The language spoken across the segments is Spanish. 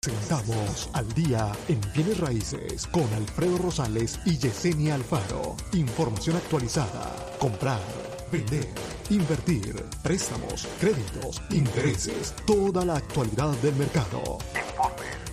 Presentamos al día en bienes raíces con Alfredo Rosales y Yesenia Alfaro. Información actualizada. Comprar, vender, invertir, préstamos, créditos, intereses, toda la actualidad del mercado.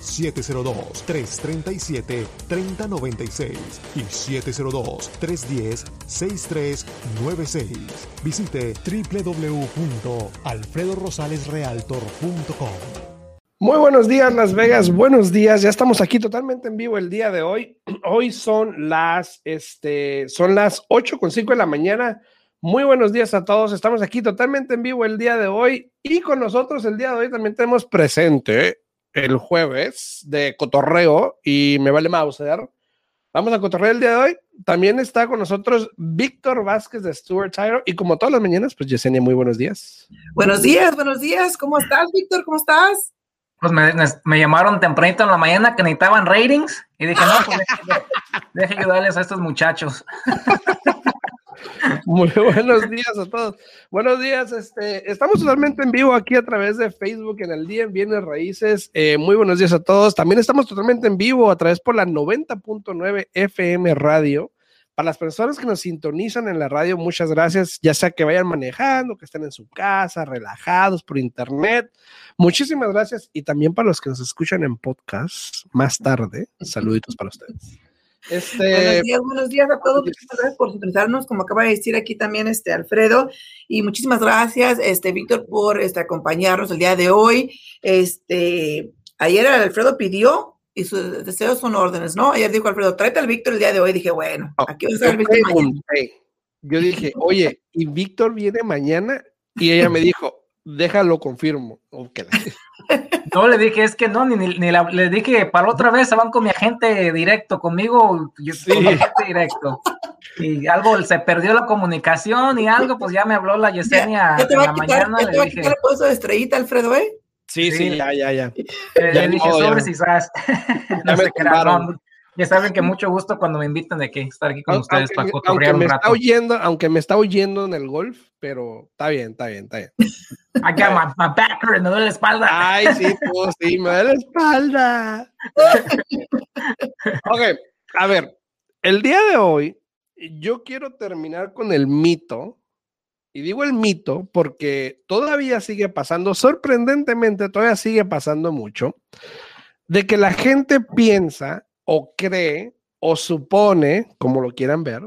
702-337-3096 y 702-310-6396. Visite www.alfredorosalesrealtor.com. Muy buenos días, Las Vegas. Buenos días. Ya estamos aquí totalmente en vivo el día de hoy. Hoy son las, este, son las 8 con 5 de la mañana. Muy buenos días a todos. Estamos aquí totalmente en vivo el día de hoy y con nosotros el día de hoy también tenemos presente el jueves de cotorreo y me vale Mauser. Vamos a cotorrear el día de hoy. También está con nosotros Víctor Vázquez de Stuart Tire y como todas las mañanas, pues Yesenia, muy buenos días. Buenos días, buenos días. ¿Cómo estás, Víctor? ¿Cómo estás? Pues me, llamaron tempranito en la mañana que necesitaban ratings y dije, no, pues deje, ayudarles a estos muchachos. Muy buenos días a todos. Buenos días, este, estamos totalmente en vivo aquí a través de Facebook en el día en Bienes Raíces. Eh, muy buenos días a todos. También estamos totalmente en vivo a través por la 90.9 FM Radio. Para las personas que nos sintonizan en la radio, muchas gracias, ya sea que vayan manejando, que estén en su casa, relajados por internet. Muchísimas gracias. Y también para los que nos escuchan en podcast más tarde, saluditos para ustedes. Este... Buenos días, buenos días a todos. Muchas gracias por sintonizarnos, como acaba de decir aquí también este Alfredo. Y muchísimas gracias, este Víctor, por este, acompañarnos el día de hoy. Este, ayer Alfredo pidió y sus deseos son órdenes, ¿no? Ayer dijo Alfredo, tráete al Víctor el día de hoy. Dije, bueno, aquí va a estar el Víctor mañana. Yo dije, oye, ¿y Víctor viene mañana? Y ella me dijo, déjalo, confirmo. Okay. No le dije, es que no, ni, ni la, le dije, para otra vez se van con mi agente directo, conmigo, yo sí. con mi agente directo. Y algo, se perdió la comunicación y algo, pues ya me habló la Yesenia en la mañana. ¿Ya te va a quitar el puesto de estrellita, Alfredo, eh? Sí, sí, ya, ya, ya. Eh, ya dije sobre si sabes. no sé qué no, ya saben que mucho gusto cuando me invitan de que estar aquí con ustedes para cotorrear un rato. Está oyendo, aunque me está oyendo en el golf, pero está bien, está bien, está bien. Acá, my, my backer, me duele la espalda. Ay, sí, pues sí, me duele la espalda. ok, a ver, el día de hoy yo quiero terminar con el mito y digo el mito porque todavía sigue pasando, sorprendentemente todavía sigue pasando mucho, de que la gente piensa o cree o supone, como lo quieran ver,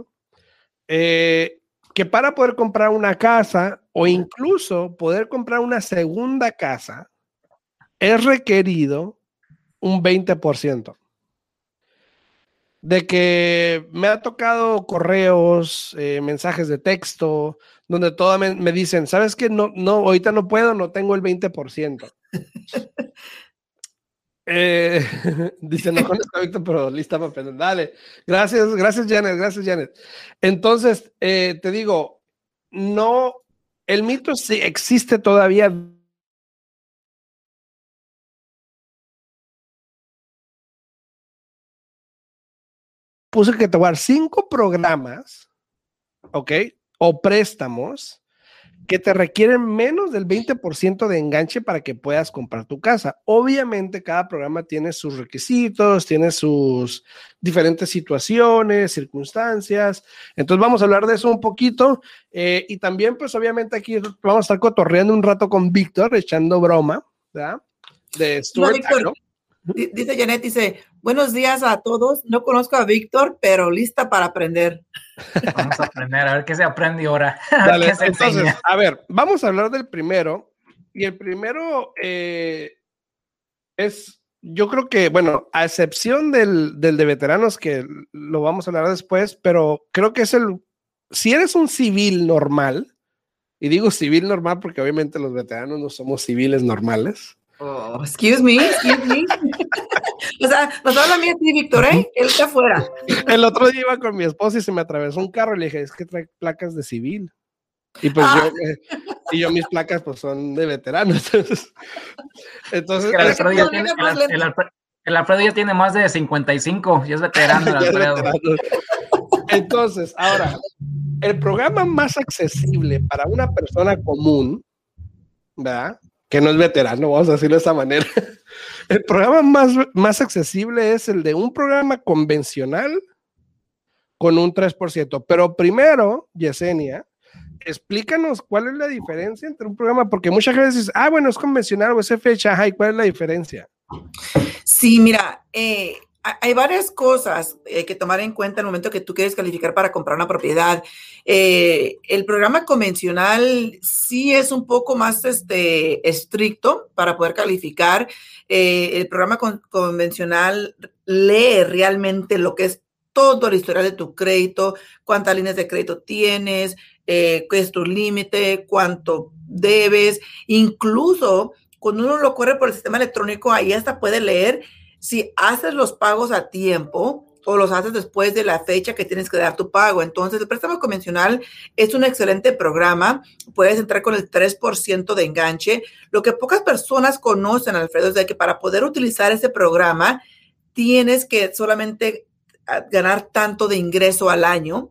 eh, que para poder comprar una casa o incluso poder comprar una segunda casa es requerido un 20% de que me ha tocado correos, eh, mensajes de texto, donde todas me, me, dicen, ¿sabes qué? No, no, ahorita no puedo, no tengo el 20%. eh, dice, no conozco Víctor, pero lista para aprender. Dale. Gracias, gracias, Janet, gracias, Janet. Entonces, eh, te digo, no, el mito sí existe todavía puse que te voy a dar cinco programas, ¿ok? O préstamos que te requieren menos del 20% de enganche para que puedas comprar tu casa. Obviamente cada programa tiene sus requisitos, tiene sus diferentes situaciones, circunstancias. Entonces vamos a hablar de eso un poquito. Eh, y también pues obviamente aquí vamos a estar cotorreando un rato con Víctor, echando broma, ¿verdad? De Stuart no, Dice Janet, dice, buenos días a todos. No conozco a Víctor, pero lista para aprender. Vamos a aprender, a ver qué se aprende ahora. Dale, entonces, a ver, vamos a hablar del primero. Y el primero eh, es, yo creo que, bueno, a excepción del, del de veteranos, que lo vamos a hablar después, pero creo que es el, si eres un civil normal, y digo civil normal porque obviamente los veteranos no somos civiles normales, Oh, excuse me, excuse me. o sea, nos habla a mí a ti, Víctor, ¿eh? Él está afuera. El otro día iba con mi esposa y se me atravesó un carro y le dije, es que trae placas de civil. Y pues yo, eh, y yo mis placas pues son de veteranos. Entonces, el, Alfredo ya tiene, el, el, el, Alfredo ya tiene más de 55 y es veterano. El Alfredo. Entonces, ahora, el programa más accesible para una persona común, ¿verdad? que no es veterano, vamos a decirlo de esa manera, el programa más, más accesible es el de un programa convencional con un 3%. Pero primero, Yesenia, explícanos cuál es la diferencia entre un programa, porque muchas veces, ah, bueno, es convencional o es fecha, ¿y cuál es la diferencia? Sí, mira, eh, hay varias cosas eh, que tomar en cuenta en el momento que tú quieres calificar para comprar una propiedad. Eh, el programa convencional sí es un poco más este, estricto para poder calificar. el programa convencional lee realmente lo que es todo el historial de tu crédito, cuántas líneas de crédito tienes, qué es tu límite, cuánto debes, incluso cuando uno lo corre por el sistema electrónico, ahí hasta puede leer si haces los pagos a tiempo o los haces después de la fecha que tienes que dar tu pago. Entonces, el préstamo convencional es un excelente programa. Puedes entrar con el 3% de enganche. Lo que pocas personas conocen, Alfredo, es de que para poder utilizar ese programa, tienes que solamente ah, ganar tanto de ingreso al año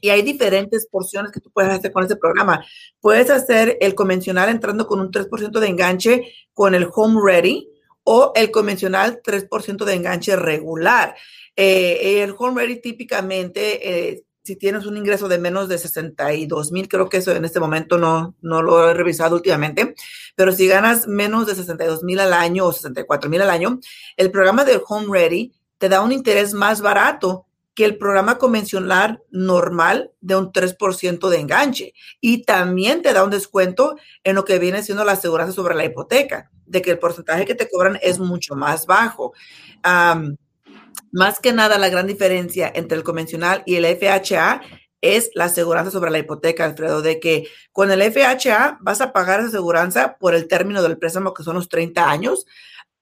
y hay diferentes porciones que tú puedes hacer con ese programa. Puedes hacer el convencional entrando con un 3% de enganche con el Home Ready o el convencional 3% de enganche regular. Eh, el Home Ready típicamente, eh, si tienes un ingreso de menos de 62 mil, creo que eso en este momento no, no lo he revisado últimamente, pero si ganas menos de 62 mil al año o 64 mil al año, el programa del Home Ready te da un interés más barato que el programa convencional normal de un 3% de enganche y también te da un descuento en lo que viene siendo la aseguranza sobre la hipoteca, de que el porcentaje que te cobran es mucho más bajo. más que nada, la gran diferencia entre el convencional y el FHA es la aseguranza sobre la hipoteca, Alfredo, de que con el FHA vas a pagar esa aseguranza por el término del préstamo, que son los 30 años,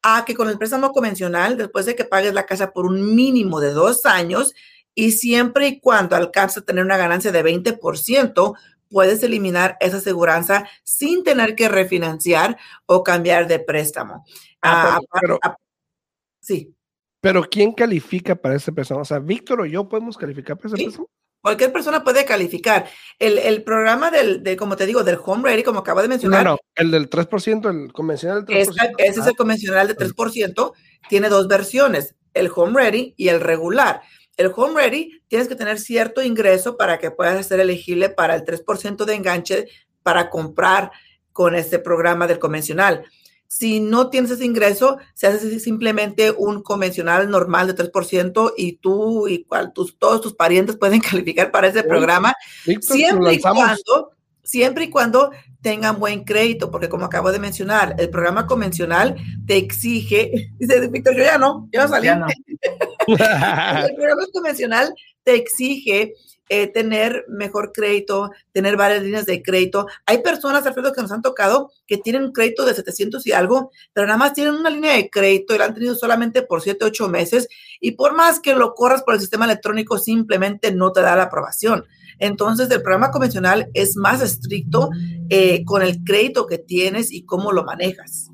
a que con el préstamo convencional, después de que pagues la casa por un mínimo de dos años y siempre y cuando alcances a tener una ganancia de 20%, puedes eliminar esa aseguranza sin tener que refinanciar o cambiar de préstamo. Ah, pero, ah, sí. Pero ¿quién califica para ese préstamo? O sea, Víctor o yo podemos calificar para ese préstamo. Cualquier persona puede calificar. El, programa del, de, como te digo, del Home Ready, como acaba de mencionar. No, no, el del 3%, el convencional del 3%. ese es el convencional de 3%. Tiene dos versiones, el Home Ready y el regular. El Home Ready tienes que tener cierto ingreso para que puedas ser elegible para el 3% de enganche para comprar con este programa del convencional. Si no tienes ese ingreso, se hace simplemente un convencional normal de 3% y tú y cual, tus, todos tus parientes pueden calificar para ese programa, siempre y cuando siempre y cuando tengan buen crédito, porque como acabo de mencionar, el programa convencional te exige, dice Víctor, yo ya no, yo salí. Ya no. el programa convencional te exige eh, tener mejor crédito, tener varias líneas de crédito. Hay personas, Alfredo, que nos han tocado que tienen un crédito de 700 y algo, pero nada más tienen una línea de crédito y la han tenido solamente por 7, 8 meses y por más que lo corras por el sistema electrónico, simplemente no te da la aprobación. Entonces, el programa convencional es más estricto eh, con el crédito que tienes y cómo lo manejas.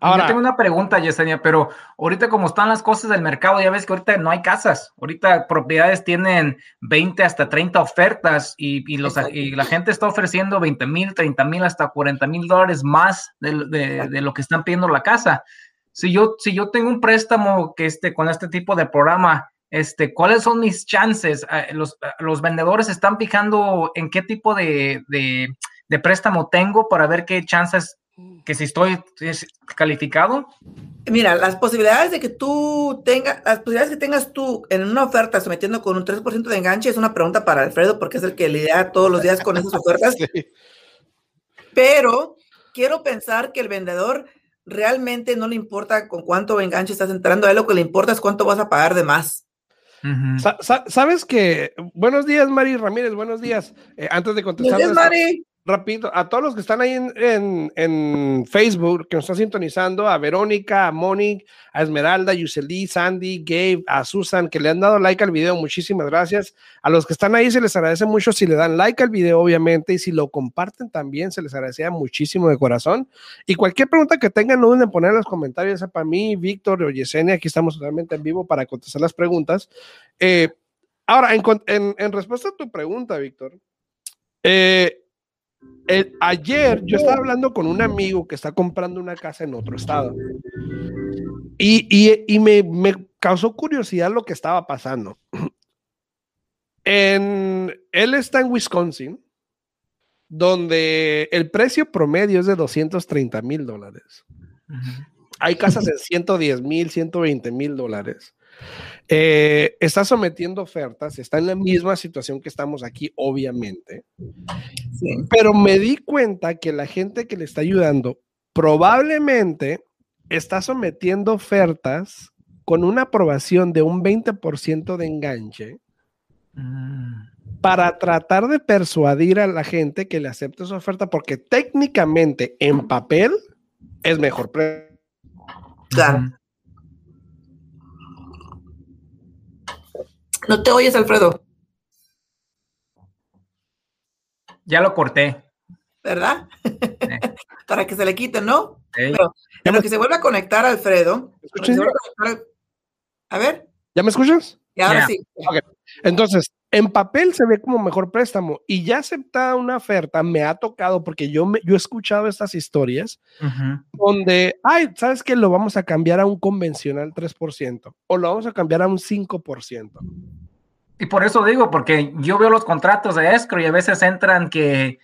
Ahora, Yo tengo una pregunta, Yesenia, pero ahorita como están las cosas del mercado, ya ves que ahorita no hay casas. Ahorita propiedades tienen 20 hasta 30 ofertas y, los, y la gente está ofreciendo 20 mil, 30 mil, hasta 40 mil dólares más de, lo que están pidiendo la casa. Si yo, si yo tengo un préstamo que esté con este tipo de programa, este, ¿cuáles son mis chances? Ah, los, ah, los vendedores están fijando en qué tipo de, de préstamo tengo para ver qué chances que si estoy calificado? Mira, las posibilidades de que tú tengas, las posibilidades que tengas tú en una oferta sometiendo con un 3% de enganche es una pregunta para Alfredo, porque es el que lidia todos los días con esas ofertas. Pero quiero pensar que el vendedor realmente no le importa con cuánto enganche estás entrando, a él lo que le importa es cuánto vas a pagar de más. Sabes que, buenos días, Mari Ramírez, buenos días. Eh, antes de contestar. Buenos días, Mari rapidito, a todos los que están ahí en, Facebook, que nos están sintonizando, a Verónica, a Monique, a Esmeralda, Yuseli, Sandy, Gabe, a Susan, que le han dado like al video, muchísimas gracias. A los que están ahí se les agradece mucho si le dan like al video, obviamente, y si lo comparten también, se les agradecía muchísimo de corazón. Y cualquier pregunta que tengan, no duden poner en los comentarios, para mí, Víctor o Yesenia, aquí estamos totalmente en vivo para contestar las preguntas. Eh, ahora, en, en respuesta a tu pregunta, Víctor, eh, ayer yo estaba hablando con un amigo que está comprando una casa en otro estado. Y, me, me, causó curiosidad lo que estaba pasando. En, él está en Wisconsin, donde el precio promedio es de 230 mil dólares. Hay casas de 110 mil, 120 mil dólares. Eh, está sometiendo ofertas, está en la misma situación que estamos aquí, obviamente. Pero me di cuenta que la gente que le está ayudando probablemente está sometiendo ofertas con una aprobación de un 20% de enganche mm. para tratar de persuadir a la gente que le acepte su oferta, porque técnicamente en papel es mejor Claro. No te oyes, Alfredo. Ya lo corté. ¿Verdad? Para que se le quite, ¿no? Pero en lo que se vuelve a conectar, Alfredo. A, ver. ¿Ya me escuchas? Y ahora sí. Entonces, en papel se ve como mejor préstamo y ya aceptada una oferta, me ha tocado porque yo, me, yo he escuchado estas historias donde, ay, ¿sabes qué? Lo vamos a cambiar a un convencional 3% o lo vamos a cambiar a un 5%. Y por eso digo, porque yo veo los contratos de escrow y a veces entran que,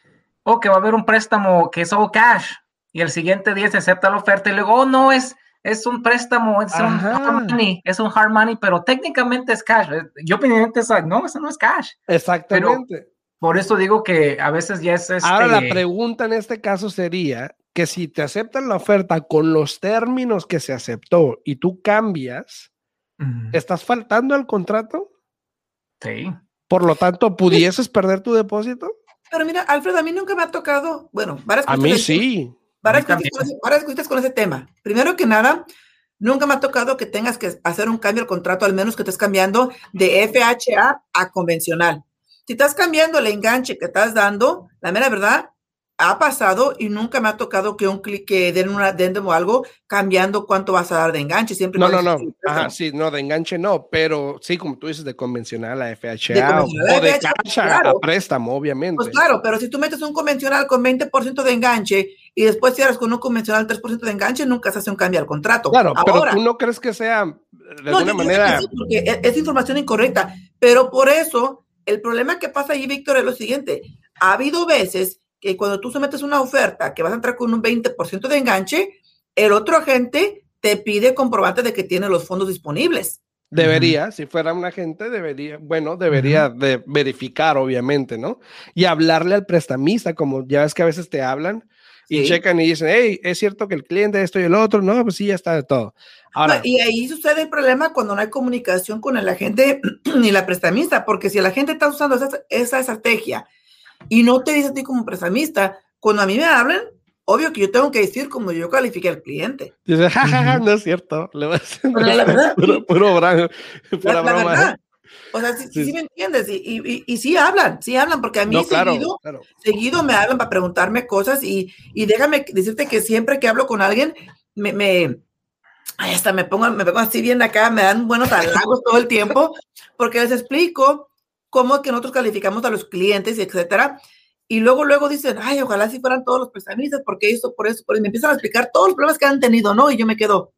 oh, que va a haber un préstamo que es all cash y el siguiente día se acepta la oferta y luego, oh, no, es es un préstamo, es un hard money, es un hard money, pero técnicamente es cash. Yo opinionalmente no, eso no es cash. Exactamente. por eso digo que a veces ya es este... Ahora la pregunta en este caso sería que si te aceptan la oferta con los términos que se aceptó y tú cambias, ¿estás faltando al contrato? Sí. Por lo tanto, ¿pudieses perder tu depósito? Pero mira, Alfredo, a mí nunca me ha tocado, bueno, varias A mí sí. Para escuchar con ese tema. Primero que nada, nunca me ha tocado que tengas que hacer un cambio al contrato, al menos que estés cambiando de FHA a convencional. Si estás cambiando el enganche que estás dando, la mera verdad, ha pasado y nunca me ha tocado que un clic que den un adendum o algo cambiando cuánto vas a dar de enganche. Siempre no, no, no. Ajá, sí, no, de enganche no, pero sí, como tú dices, de convencional a FHA o, de cacha a préstamo, obviamente. Pues claro, pero si tú metes un convencional con 20% de enganche y después cierras con un convencional 3% de enganche, nunca se hace un cambio al contrato. Claro, pero tú no crees que sea de alguna manera. porque es, es información incorrecta, pero por eso el problema que pasa ahí, Víctor, es lo siguiente. Ha habido veces que cuando tú sometes una oferta que vas a entrar con un 20% de enganche, el otro agente te pide comprobante de que tiene los fondos disponibles. Debería, si fuera un agente, debería, bueno, debería de verificar, obviamente, ¿no? Y hablarle al prestamista, como ya ves que a veces te hablan y checan y dicen, hey, es cierto que el cliente esto y el otro, no, pues sí, ya está de todo. Ahora, y ahí sucede el problema cuando no hay comunicación con el agente ni la prestamista, porque si el agente está usando esa, esa estrategia y no te dice a ti como prestamista, cuando a mí me hablan, obvio que yo tengo que decir como yo califique al cliente. Dice, jajaja, no es cierto. Le a la verdad. Puro, puro bravo, la, verdad. O sea, sí, sí. me entiendes. Y, y, y, sí hablan, sí hablan, porque a mí seguido, seguido me hablan para preguntarme cosas y, y déjame decirte que siempre que hablo con alguien, me, me hasta me pongo, me pongo así bien acá, me dan buenos halagos todo el tiempo, porque les explico cómo que nosotros calificamos a los clientes, etcétera. Y luego, luego dicen, ay, ojalá si fueran todos los prestamistas, porque esto, por eso, por eso. Y me empiezan a explicar todos los problemas que han tenido, ¿no? Y yo me quedo,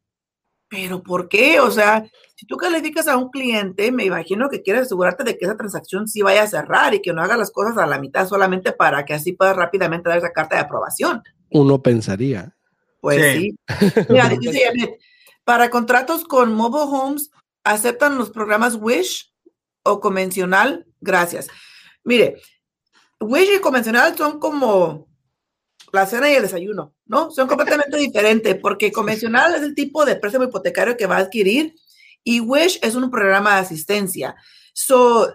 ¿pero por qué? O sea, si tú calificas a un cliente, me imagino que quieres asegurarte de que esa transacción sí vaya a cerrar y que no haga las cosas a la mitad solamente para que así puedas rápidamente dar esa carta de aprobación. Uno pensaría. Pues sí. Mira, dice, para contratos con mobile homes, ¿aceptan los programas Wish o convencional? Gracias. Mire, Wish y convencional son como la cena y el desayuno, ¿no? Son completamente diferentes porque convencional es el tipo de préstamo hipotecario que va a adquirir y Wish es un programa de asistencia. So,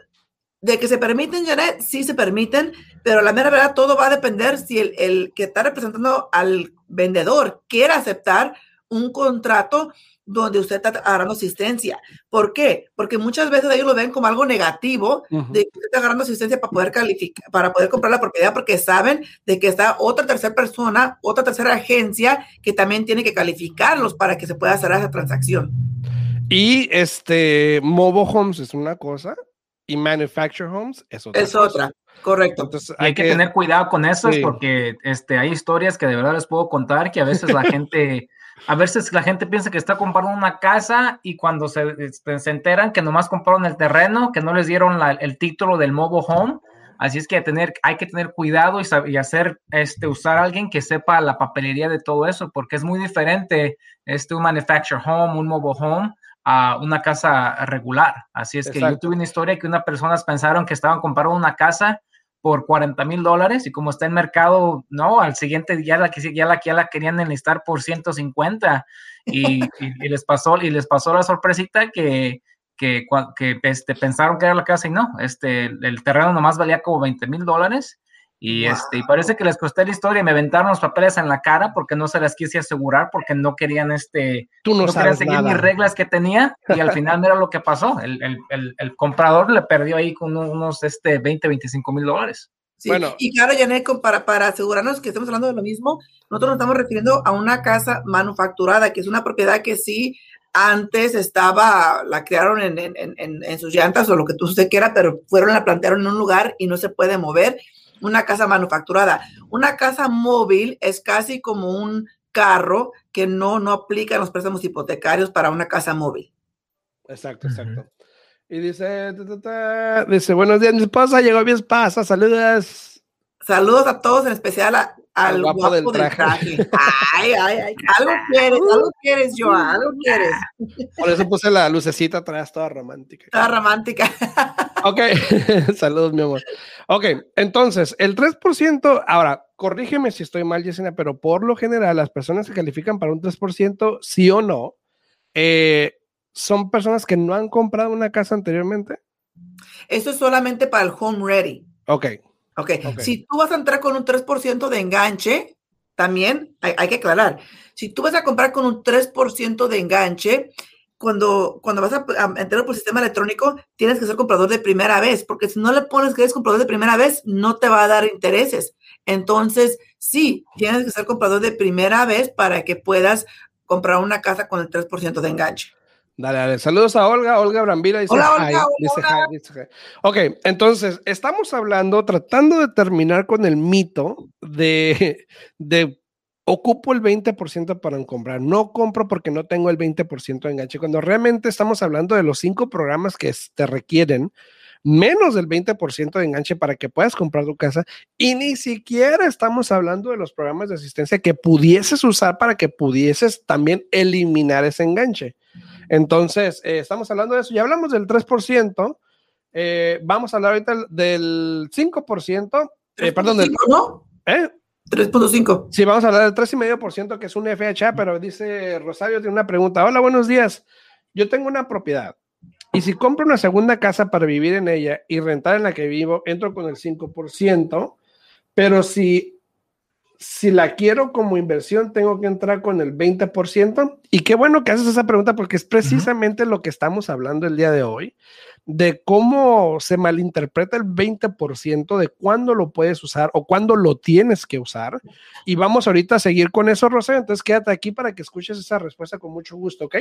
de que se permiten, Janet, sí se permiten, pero la mera verdad todo va a depender si el, el que está representando al vendedor quiere aceptar un contrato donde usted está agarrando asistencia. ¿Por qué? Porque muchas veces ellos lo ven como algo negativo de que usted está agarrando asistencia para poder calificar, para poder comprar la propiedad, porque saben de que está otra tercera persona, otra tercera agencia que también tiene que calificarlos para que se pueda hacer esa transacción. Y este, Mobile Homes es una cosa y Manufacture Homes es otra. Es otra. Correcto. Entonces, hay, que, tener cuidado con eso, porque este, hay historias que de verdad les puedo contar que a veces la gente, a veces la gente piensa que está comprando una casa y cuando se, este, se enteran que nomás compraron el terreno, que no les dieron el título del mobile home, Así es que tener, hay que tener cuidado y, hacer, este, usar a alguien que sepa la papelería de todo eso, porque es muy diferente este, un manufactured home, un mobile home, a una casa regular. Así es que yo tuve una historia que unas personas pensaron que estaban comprando una casa por 40 mil dólares y como está en mercado, no, al siguiente día la, ya la, ya la querían enlistar por 150 y, y, les pasó, y les pasó la sorpresita que que, que este, pensaron que era la casa y no, este, el terreno nomás valía como 20 mil dólares. Y, este, y parece que les costé la historia y me aventaron los papeles en la cara porque no se las quise asegurar, porque no querían este, Tú no, querían seguir mis reglas que tenía. Y al final mira lo que pasó. El, el, el, el comprador le perdió ahí con unos este, 20, 25 mil dólares. Sí, bueno. y claro, Janet, para, para asegurarnos que estamos hablando de lo mismo, nosotros nos estamos refiriendo a una casa manufacturada, que es una propiedad que sí antes estaba, la crearon en, en, en, en, sus llantas o lo que tú usted quiera, pero fueron, la plantearon en un lugar y no se puede mover. Una casa manufacturada. Una casa móvil es casi como un carro que no, no aplica los préstamos hipotecarios para una casa móvil. Exacto, exacto. Y dice, dice, buenos días, mi esposa, llegó mi esposa, saludos. Saludos a todos, en especial a, al guapo, del, traje. Ay, ay, ay. Algo quieres, algo quieres, Joa, algo quieres. Por eso puse la lucecita atrás, toda romántica. Toda romántica. Ok, saludos, mi amor. Ok, entonces, el 3%, ahora, corrígeme si estoy mal, Yesenia, pero por lo general, las personas que califican para un 3%, sí o no, eh, son personas que no han comprado una casa anteriormente. Eso es solamente para el home ready. Ok. Okay. ok, si tú vas a entrar con un 3% de enganche, también hay, que aclarar, si tú vas a comprar con un 3% de enganche, cuando, cuando vas a, entrar por sistema electrónico, tienes que ser comprador de primera vez, porque si no le pones que eres comprador de primera vez, no te va a dar intereses. Entonces, sí, tienes que ser comprador de primera vez para que puedas comprar una casa con el 3% de enganche. Dale, dale. Saludos a Olga. Olga Brambila dice, hola, Olga, hola, dice, Ok, entonces estamos hablando, tratando de terminar con el mito de, de ocupo el 20% para comprar. No compro porque no tengo el 20% de enganche. Cuando realmente estamos hablando de los cinco programas que te requieren menos del 20% de enganche para que puedas comprar tu casa y ni siquiera estamos hablando de los programas de asistencia que pudieses usar para que pudieses también eliminar ese enganche. Entonces, eh, estamos hablando de eso. Ya hablamos del 3%. Eh, vamos a hablar ahorita del 5%. Eh, perdón, del, ¿no? ¿eh? 3.5. Sí, vamos a hablar del 3,5%, que es un FHA, pero dice Rosario, tiene una pregunta. Hola, buenos días. Yo tengo una propiedad y si compro una segunda casa para vivir en ella y rentar en la que vivo, entro con el 5%, pero si si la quiero como inversión, tengo que entrar con el 20%. Y qué bueno que haces esa pregunta porque es precisamente lo que estamos hablando el día de hoy, de cómo se malinterpreta el 20% de cuándo lo puedes usar o cuándo lo tienes que usar. Y vamos ahorita a seguir con eso, Rosario. Entonces quédate aquí para que escuches esa respuesta con mucho gusto, ¿ok?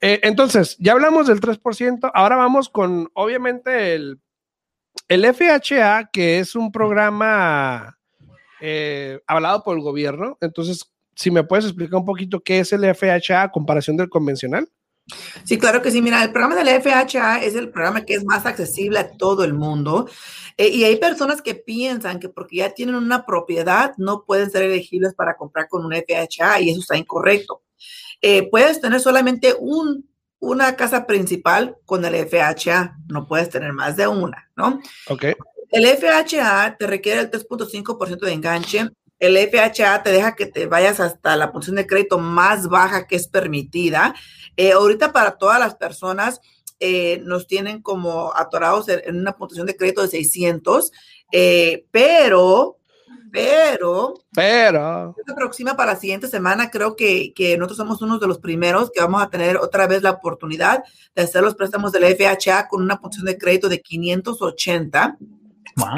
Eh, entonces, ya hablamos del 3%. Ahora vamos con, obviamente, el, el FHA, que es un programa eh, hablado por el gobierno. Entonces, si me puedes explicar un poquito qué es el FHA a comparación del convencional. Sí, claro que sí. Mira, el programa del FHA es el programa que es más accesible a todo el mundo. Eh, y hay personas que piensan que porque ya tienen una propiedad no pueden ser elegibles para comprar con un FHA y eso está incorrecto. Eh, puedes tener solamente un, una casa principal con el FHA, no puedes tener más de una, ¿no? Ok. El FHA te requiere el 3.5% de enganche. El FHA te deja que te vayas hasta la posición de crédito más baja que es permitida. Eh, ahorita para todas las personas eh, nos tienen como atorados en, una puntuación de crédito de 600, eh, pero pero, pero, se aproxima para la siguiente semana. Creo que, que, nosotros somos uno de los primeros que vamos a tener otra vez la oportunidad de hacer los préstamos del FHA con una puntuación de crédito de 580.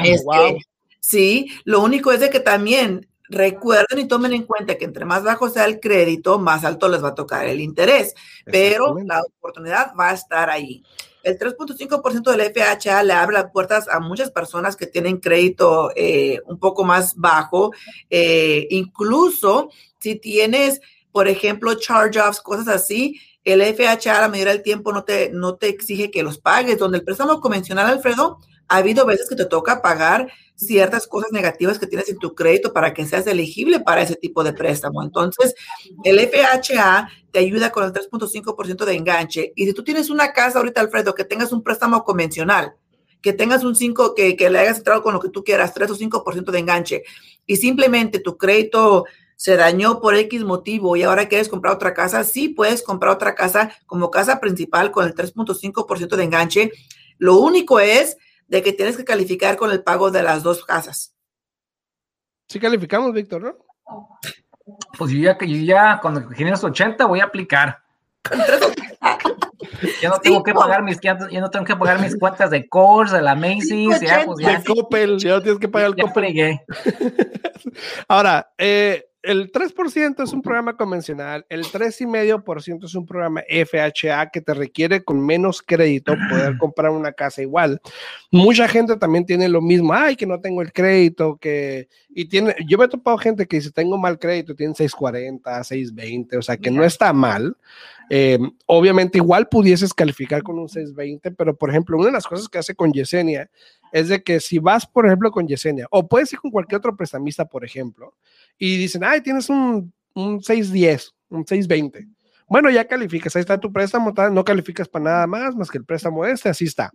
Este, sí, lo único es de que también recuerden y tomen en cuenta que entre más bajo sea el crédito, más alto les va a tocar el interés, pero la oportunidad va a estar ahí. el 3.5% del FHA le abre las puertas a muchas personas que tienen crédito eh, un poco más bajo. Eh, incluso si tienes, por ejemplo, charge-offs, cosas así, el FHA a la medida del tiempo no te, no te exige que los pagues. Donde el préstamo convencional, Alfredo, ha habido veces que te toca pagar ciertas cosas negativas que tienes en tu crédito para que seas elegible para ese tipo de préstamo. Entonces, el FHA te ayuda con el 3.5% de enganche. Y si tú tienes una casa ahorita, Alfredo, que tengas un préstamo convencional, que tengas un 5, que, que le hayas entrado con lo que tú quieras, 3 o 5% de enganche, y simplemente tu crédito se dañó por X motivo y ahora quieres comprar otra casa, sí puedes comprar otra casa como casa principal con el 3.5% de enganche. Lo único es de que tienes que calificar con el pago de las dos casas. Sí calificamos, Víctor, ¿no? Pues yo ya, yo ya cuando generes 80 voy a aplicar. ya no tengo que pagar mis ya, no tengo que pagar mis cuentas de Kors, de la Macy's, ya pues ya. De Coppel, ya no tienes que pagar el ya Coppel. Ahora, eh, el 3% es un programa convencional, el 3,5% es un programa FHA que te requiere con menos crédito poder comprar una casa igual. Mucha gente también tiene lo mismo, ay, que no tengo el crédito, que... Y tiene, yo me he topado gente que dice, tengo mal crédito, tienen 640, 620, o sea, que no está mal. Eh, obviamente igual pudieses calificar con un 620, pero por ejemplo, una de las cosas que hace con Yesenia es de que si vas, por ejemplo, con Yesenia, o puedes ir con cualquier otro prestamista, por ejemplo, y dicen, ay, tienes un, un 610, un 620. Bueno, ya calificas, ahí está tu préstamo, no calificas para nada más, más que el préstamo este, así está.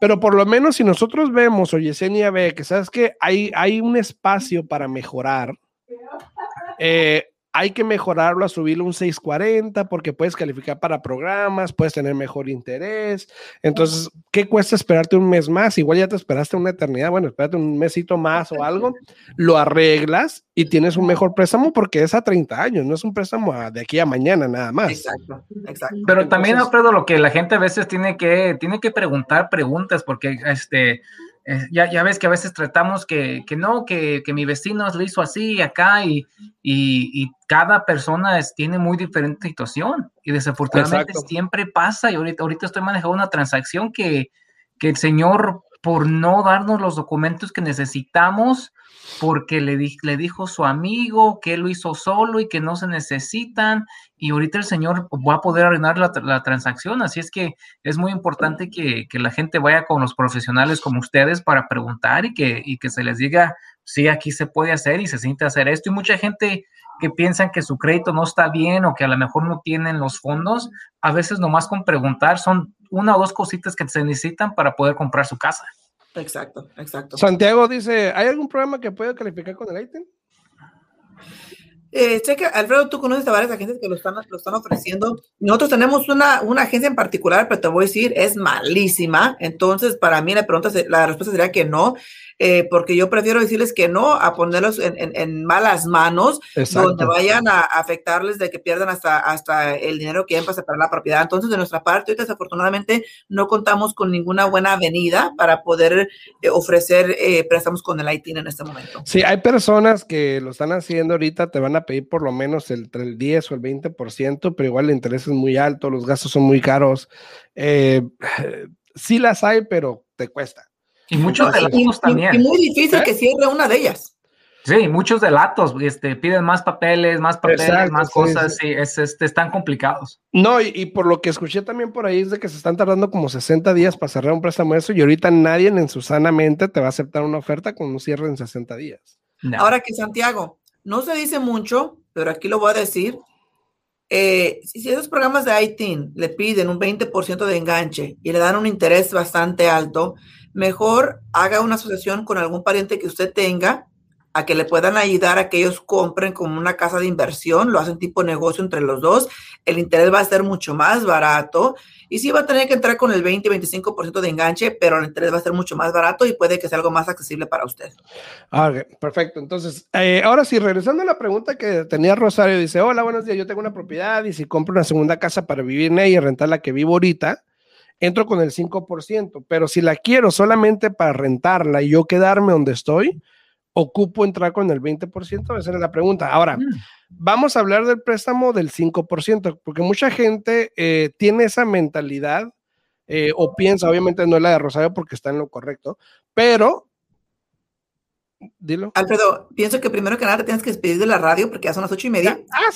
Pero por lo menos si nosotros vemos o Yesenia ve que sabes que hay, hay un espacio para mejorar, eh, hay que mejorarlo a subirlo un 640 porque puedes calificar para programas, puedes tener mejor interés. Entonces, ¿qué cuesta esperarte un mes más? Igual ya te esperaste una eternidad, bueno, espérate un mesito más o algo, lo arreglas y tienes un mejor préstamo porque es a 30 años, no es un préstamo de aquí a mañana nada más. Exacto, exacto. Pero también, Alfredo, lo que la gente a veces tiene que, tiene que preguntar preguntas porque este eh, ya, ya, ves que a veces tratamos que, que no, que, que, mi vecino lo hizo así acá y, y, y cada persona es, tiene muy diferente situación y desafortunadamente Exacto. siempre pasa y ahorita, ahorita estoy manejando una transacción que, que el señor por no darnos los documentos que necesitamos, porque le, le dijo su amigo que lo hizo solo y que no se necesitan, y ahorita el señor va a poder arruinar la, la transacción, así es que es muy importante que, que, la gente vaya con los profesionales como ustedes para preguntar y que, y que se les diga, sí, aquí se puede hacer y se siente hacer esto, y mucha gente que piensan que su crédito no está bien o que a lo mejor no tienen los fondos, a veces nomás con preguntar son una o dos cositas que se necesitan para poder comprar su casa. Exacto, exacto. Santiago dice, ¿hay algún programa que pueda calificar con el ITIN? Eh, checa, Alfredo, tú conoces a varias agencias que lo están, lo están ofreciendo. Nosotros tenemos una, una agencia en particular, pero te voy a decir, es malísima. Entonces, para mí la pregunta, la respuesta sería que no. Eh, porque yo prefiero decirles que no a ponerlos en, en, en malas manos, Exacto. donde vayan a afectarles de que pierdan hasta, hasta el dinero que hayan para la propiedad. Entonces, de nuestra parte, desafortunadamente no contamos con ninguna buena avenida para poder eh, ofrecer eh, préstamos con el ITIN en este momento. Sí, hay personas que lo están haciendo ahorita, te van a pedir por lo menos entre el 10 o el 20%, pero igual el interés es muy alto, los gastos son muy caros. sí las hay, pero te cuesta. Y muchos delatos también. Y muy difícil ¿Eh? que cierre una de ellas. Sí, muchos delatos, este, piden más papeles, más papeles, Exacto, más cosas, sí, sí es, este, están complicados. No, y, y, por lo que escuché también por ahí es de que se están tardando como 60 días para cerrar un préstamo eso y ahorita nadie en su sana mente te va a aceptar una oferta con un cierre en 60 días. No. Ahora que Santiago, no se dice mucho, pero aquí lo voy a decir, eh, si esos programas de ITIN le piden un 20% de enganche y le dan un interés bastante alto, mejor haga una asociación con algún pariente que usted tenga a que le puedan ayudar a que ellos compren como una casa de inversión, lo hacen tipo negocio entre los dos, el interés va a ser mucho más barato y sí va a tener que entrar con el 20-25% de enganche, pero el interés va a ser mucho más barato y puede que sea algo más accesible para usted. Okay, perfecto. Entonces, eh, ahora sí, regresando a la pregunta que tenía Rosario, dice, hola, buenos días, yo tengo una propiedad y si compro una segunda casa para vivir en ella y rentar la que vivo ahorita, entro con el 5%, pero si la quiero solamente para rentarla y yo quedarme donde estoy, ocupo entrar con el 20%? Esa era la pregunta. Ahora, mm. vamos a hablar del préstamo del 5%, porque mucha gente eh, tiene esa mentalidad eh, o piensa, obviamente no es la de Rosario porque está en lo correcto, pero Dilo. Alfredo, pienso que primero que nada tienes que despedir de la radio porque ya son las ocho y media. Ah,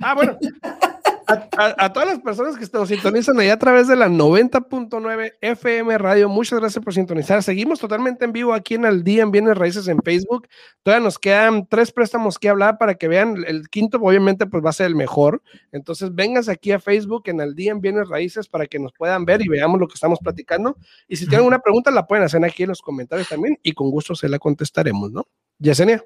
ah bueno. A, todas las personas que nos sintonizan ahí a través de la 90.9 FM Radio, muchas gracias por sintonizar. Seguimos totalmente en vivo aquí en Al Día en Bienes Raíces en Facebook. Todavía nos quedan tres préstamos que hablar para que vean. El quinto, obviamente, pues va a ser el mejor. Entonces, vengas aquí a Facebook en Al Día en Bienes Raíces para que nos puedan ver y veamos lo que estamos platicando. Y si tienen una pregunta, la pueden hacer aquí en los comentarios también y con gusto se la contestaremos, ¿no? Yesenia.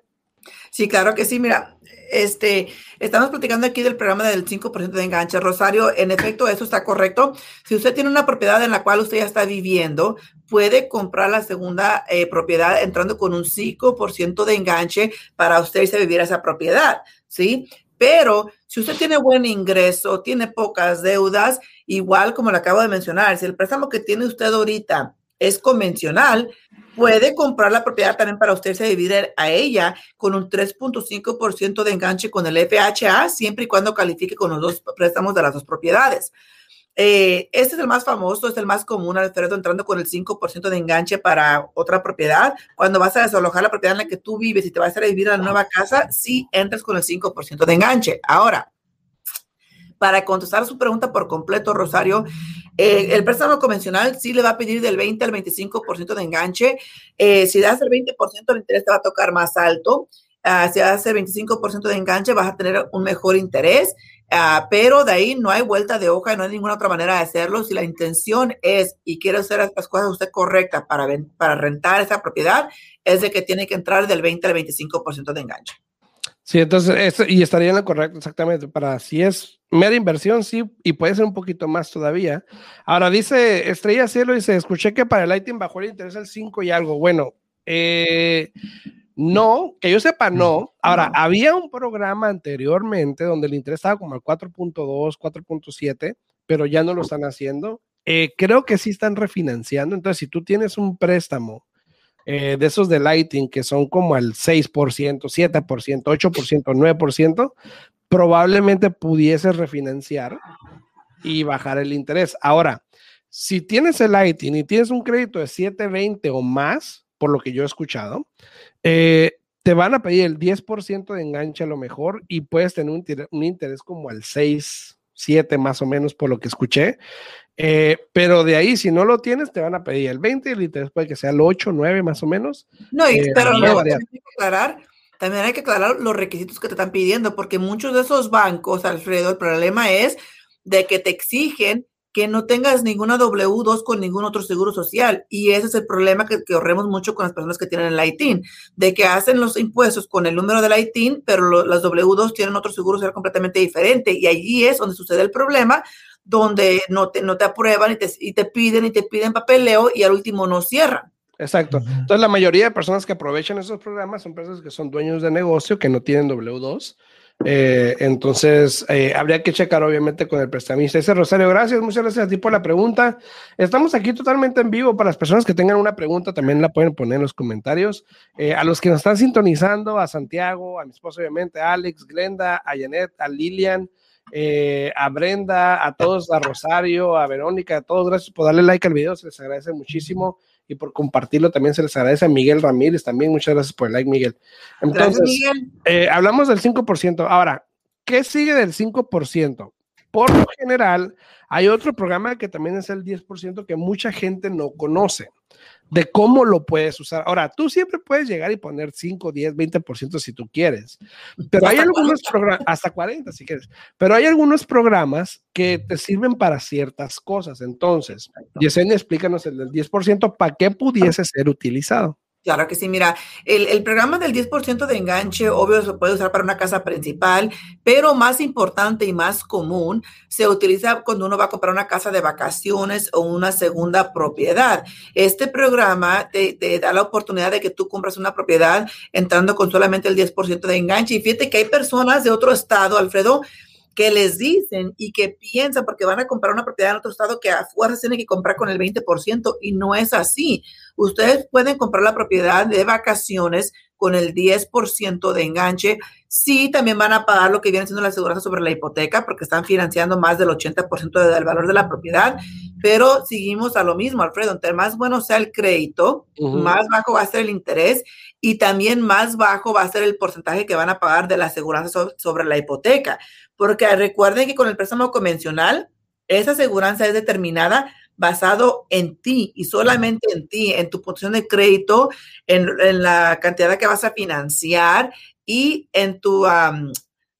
Sí, claro que sí. Mira, este, estamos platicando aquí del programa del 5% de enganche. Rosario, en efecto, eso está correcto. Si usted tiene una propiedad en la cual usted ya está viviendo, puede comprar la segunda eh, propiedad entrando con un 5% de enganche para usted irse a vivir a esa propiedad, ¿sí? Pero si usted tiene buen ingreso, tiene pocas deudas, igual como lo acabo de mencionar, si el préstamo que tiene usted ahorita es convencional, puede comprar la propiedad también para usted se dividir a ella con un 3.5% de enganche con el FHA, siempre y cuando califique con los dos préstamos de las dos propiedades. Eh, este es el más famoso, es el más común, Alfredo, entrando con el 5% de enganche para otra propiedad. Cuando vas a desalojar la propiedad en la que tú vives y te vas a vivir a la nueva casa, sí entras con el 5% de enganche. Ahora, para contestar su pregunta por completo, Rosario, eh, el préstamo convencional sí le va a pedir del 20 al 25% de enganche. Eh, si das el 20%, el interés te va a tocar más alto. Uh, si das el 25% de enganche, vas a tener un mejor interés. Uh, pero de ahí no hay vuelta de hoja, no hay ninguna otra manera de hacerlo. Si la intención es y quiere hacer las cosas usted correctas para, para rentar esa propiedad, es de que tiene que entrar del 20 al 25% de enganche. Sí, entonces, y estaría en lo correcto exactamente. Para si es mera inversión, sí, y puede ser un poquito más todavía. Ahora dice Estrella Cielo, dice, escuché que para el Lighting bajó el interés al 5 y algo. Bueno, eh, no, que yo sepa, no. Ahora, había un programa anteriormente donde el interés estaba como al 4.2, 4.7, pero ya no lo están haciendo. Eh, creo que sí están refinanciando. Entonces, si tú tienes un préstamo eh, de esos de Lighting que son como al 6%, 7%, 8%, 9%, probablemente pudiese refinanciar y bajar el interés. Ahora, si tienes el Lighting y tienes un crédito de 720 o más, por lo que yo he escuchado, eh, te van a pedir el 10% de enganche a lo mejor y puedes tener un, un interés como al 6, 7 más o menos por lo que escuché. Eh, pero de ahí, si no lo tienes, te van a pedir el 20 y puede que sea el 8, 9 más o menos. No, y, eh, pero luego también hay, que aclarar, también hay que aclarar los requisitos que te están pidiendo, porque muchos de esos bancos, Alfredo, el problema es de que te exigen que no tengas ninguna W2 con ningún otro seguro social. Y ese es el problema que, que mucho con las personas que tienen el ITIN, de que hacen los impuestos con el número del ITIN, pero las W2 tienen otro seguro social completamente diferente. Y allí es donde sucede el problema, donde no te, no te aprueban y te, y te piden y te piden papeleo y al último no cierran. Exacto. Entonces, la mayoría de personas que aprovechan esos programas son personas que son dueños de negocio, que no tienen W2 eh, entonces, eh, habría que checar obviamente con el prestamista. Ese Rosario, gracias, muchas gracias a ti por la pregunta. Estamos aquí totalmente en vivo. Para las personas que tengan una pregunta, también la pueden poner en los comentarios. Eh, a los que nos están sintonizando, a Santiago, a mi esposo, obviamente, a Alex, Glenda, a Janet, a Lilian, a Brenda, a todos, a Rosario, a Verónica, a todos, gracias por darle like al video, se les agradece muchísimo y por compartirlo también se les agradece a Miguel Ramírez también. Muchas gracias por el like, Miguel. Entonces, eh, hablamos del 5%. Ahora, ¿qué sigue del 5%? Por lo general, hay otro programa que también es el 10% que mucha gente no conoce de cómo lo puedes usar. Ahora, tú siempre puedes llegar y poner 5, 10, 20% si tú quieres, pero hay algunos programas, hasta 40 si quieres, pero hay algunos programas que te sirven para ciertas cosas. Entonces, Yesenia, explícanos el del 10%, ¿para qué pudiese ser utilizado? Claro que sí, mira, el, el, programa del 10% de enganche, obvio, se puede usar para una casa principal, pero más importante y más común, se utiliza cuando uno va a comprar una casa de vacaciones o una segunda propiedad. Este programa te, te da la oportunidad de que tú compras una propiedad entrando con solamente el 10% de enganche. Y fíjate que hay personas de otro estado, Alfredo, que les dicen y que piensan porque van a comprar una propiedad en otro estado que a fuerzas tienen que comprar con el 20% y no es así. Ustedes pueden comprar la propiedad de vacaciones con el 10% de enganche. Sí, también van a pagar lo que viene siendo la aseguranza sobre la hipoteca porque están financiando más del 80% del valor de la propiedad, pero seguimos a lo mismo, Alfredo. Entre más bueno sea el crédito, más bajo va a ser el interés y también más bajo va a ser el porcentaje que van a pagar de la aseguranza sobre la hipoteca. Porque recuerden que con el préstamo convencional, esa aseguranza es determinada basado en ti y solamente en ti, en tu posición de crédito, en, la cantidad que vas a financiar y en tu...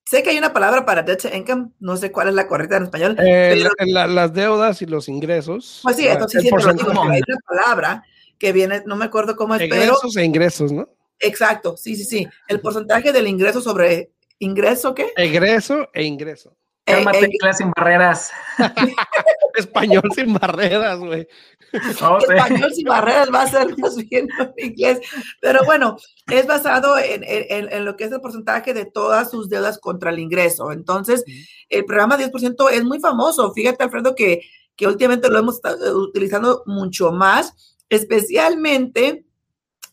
sé que hay una palabra para debt to income, no sé cuál es la correcta en español. Eh, las deudas y los ingresos. Pues sí, entonces sí, hay una palabra que viene, no me acuerdo cómo es, Egresos e ingresos, ¿no? Exacto, sí, sí, sí. El porcentaje del ingreso sobre ingreso, ¿qué? Egreso e ingreso. Cálmate, inglés sin barreras. Español sin barreras, güey. Español sin barreras va a ser más bien inglés. Pero bueno, es basado en, en, lo que es el porcentaje de todas sus deudas contra el ingreso. Entonces, el programa 10% es muy famoso. Fíjate, Alfredo, que, que últimamente lo hemos estado utilizando mucho más, especialmente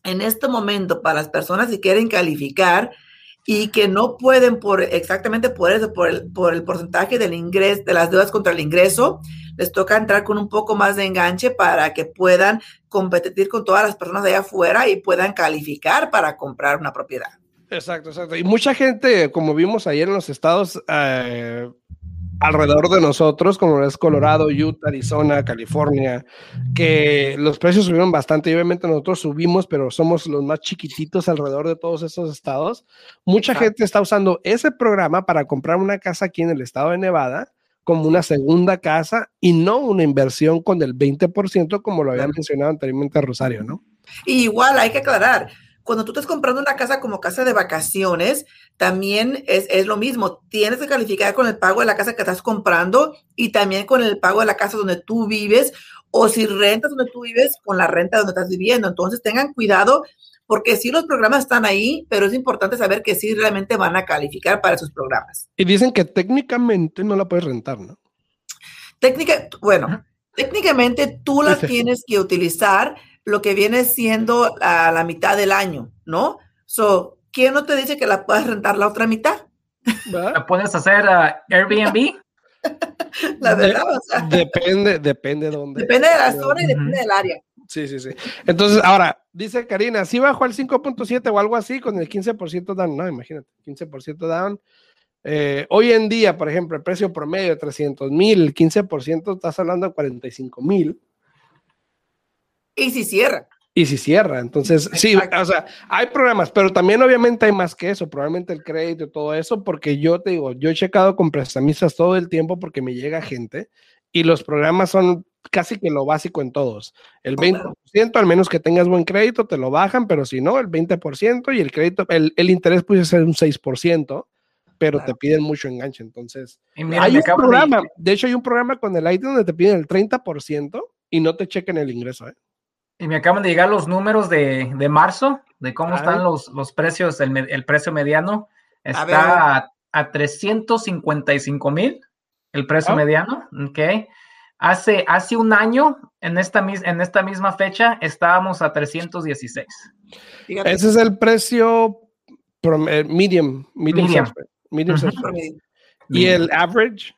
en este momento para las personas que quieren calificar y que no pueden por exactamente por eso, por el, por el porcentaje del ingreso, de las deudas contra el ingreso, les toca entrar con un poco más de enganche para que puedan competir con todas las personas de allá afuera y puedan calificar para comprar una propiedad. Exacto, exacto. Y mucha gente, como vimos ayer en los estados, eh, alrededor de nosotros, como es Colorado, Utah, Arizona, California, que los precios subieron bastante y obviamente nosotros subimos, pero somos los más chiquititos alrededor de todos esos estados. Mucha gente está usando ese programa para comprar una casa aquí en el estado de Nevada como una segunda casa y no una inversión con el 20% como lo había mencionado anteriormente Rosario, ¿no? igual hay que aclarar, cuando tú estás comprando una casa como casa de vacaciones, también es, lo mismo. Tienes que calificar con el pago de la casa que estás comprando y también con el pago de la casa donde tú vives o si rentas donde tú vives, con la renta donde estás viviendo. Entonces tengan cuidado porque sí los programas están ahí, pero es importante saber que sí realmente van a calificar para esos programas. Y dicen que técnicamente no la puedes rentar, ¿no? Técnica, bueno, técnicamente tú la tienes que utilizar lo que viene siendo a la mitad del año, ¿no? So, ¿quién no te dice que la puedes rentar la otra mitad? ¿La puedes hacer a Airbnb? la verdad, Depende, depende de dónde. Depende de la zona y depende del área. Sí, sí, sí. Entonces, ahora, dice Karina, si bajó al 5.7 o algo así con el 15% down, no, imagínate, 15% down. Eh, hoy en día, por ejemplo, el precio promedio de 300 mil, el 15% estás hablando de 45 mil. Y si cierra. Y si cierra, entonces sí, o sea, hay programas, pero también obviamente hay más que eso, probablemente el crédito y todo eso, porque yo te digo, yo he checado con prestamistas todo el tiempo porque me llega gente y los programas son casi que lo básico en todos. El 20%, al menos que tengas buen crédito, te lo bajan, pero si no, el 20% y el crédito, el, el interés puede ser un 6%, pero te piden mucho enganche. Entonces, hay un programa, de... hecho hay un programa con el IT donde te piden el 30% y no te chequen el ingreso, ¿eh? Y me acaban de llegar los números de, de marzo, de cómo están los, los precios, el, el, precio mediano. Está a, a 355 mil, el precio mediano, ¿ok? Hace, hace un año, en esta, en esta misma fecha, estábamos a 316. Ese es el precio eh, medium, medium, medium. ¿Y el average?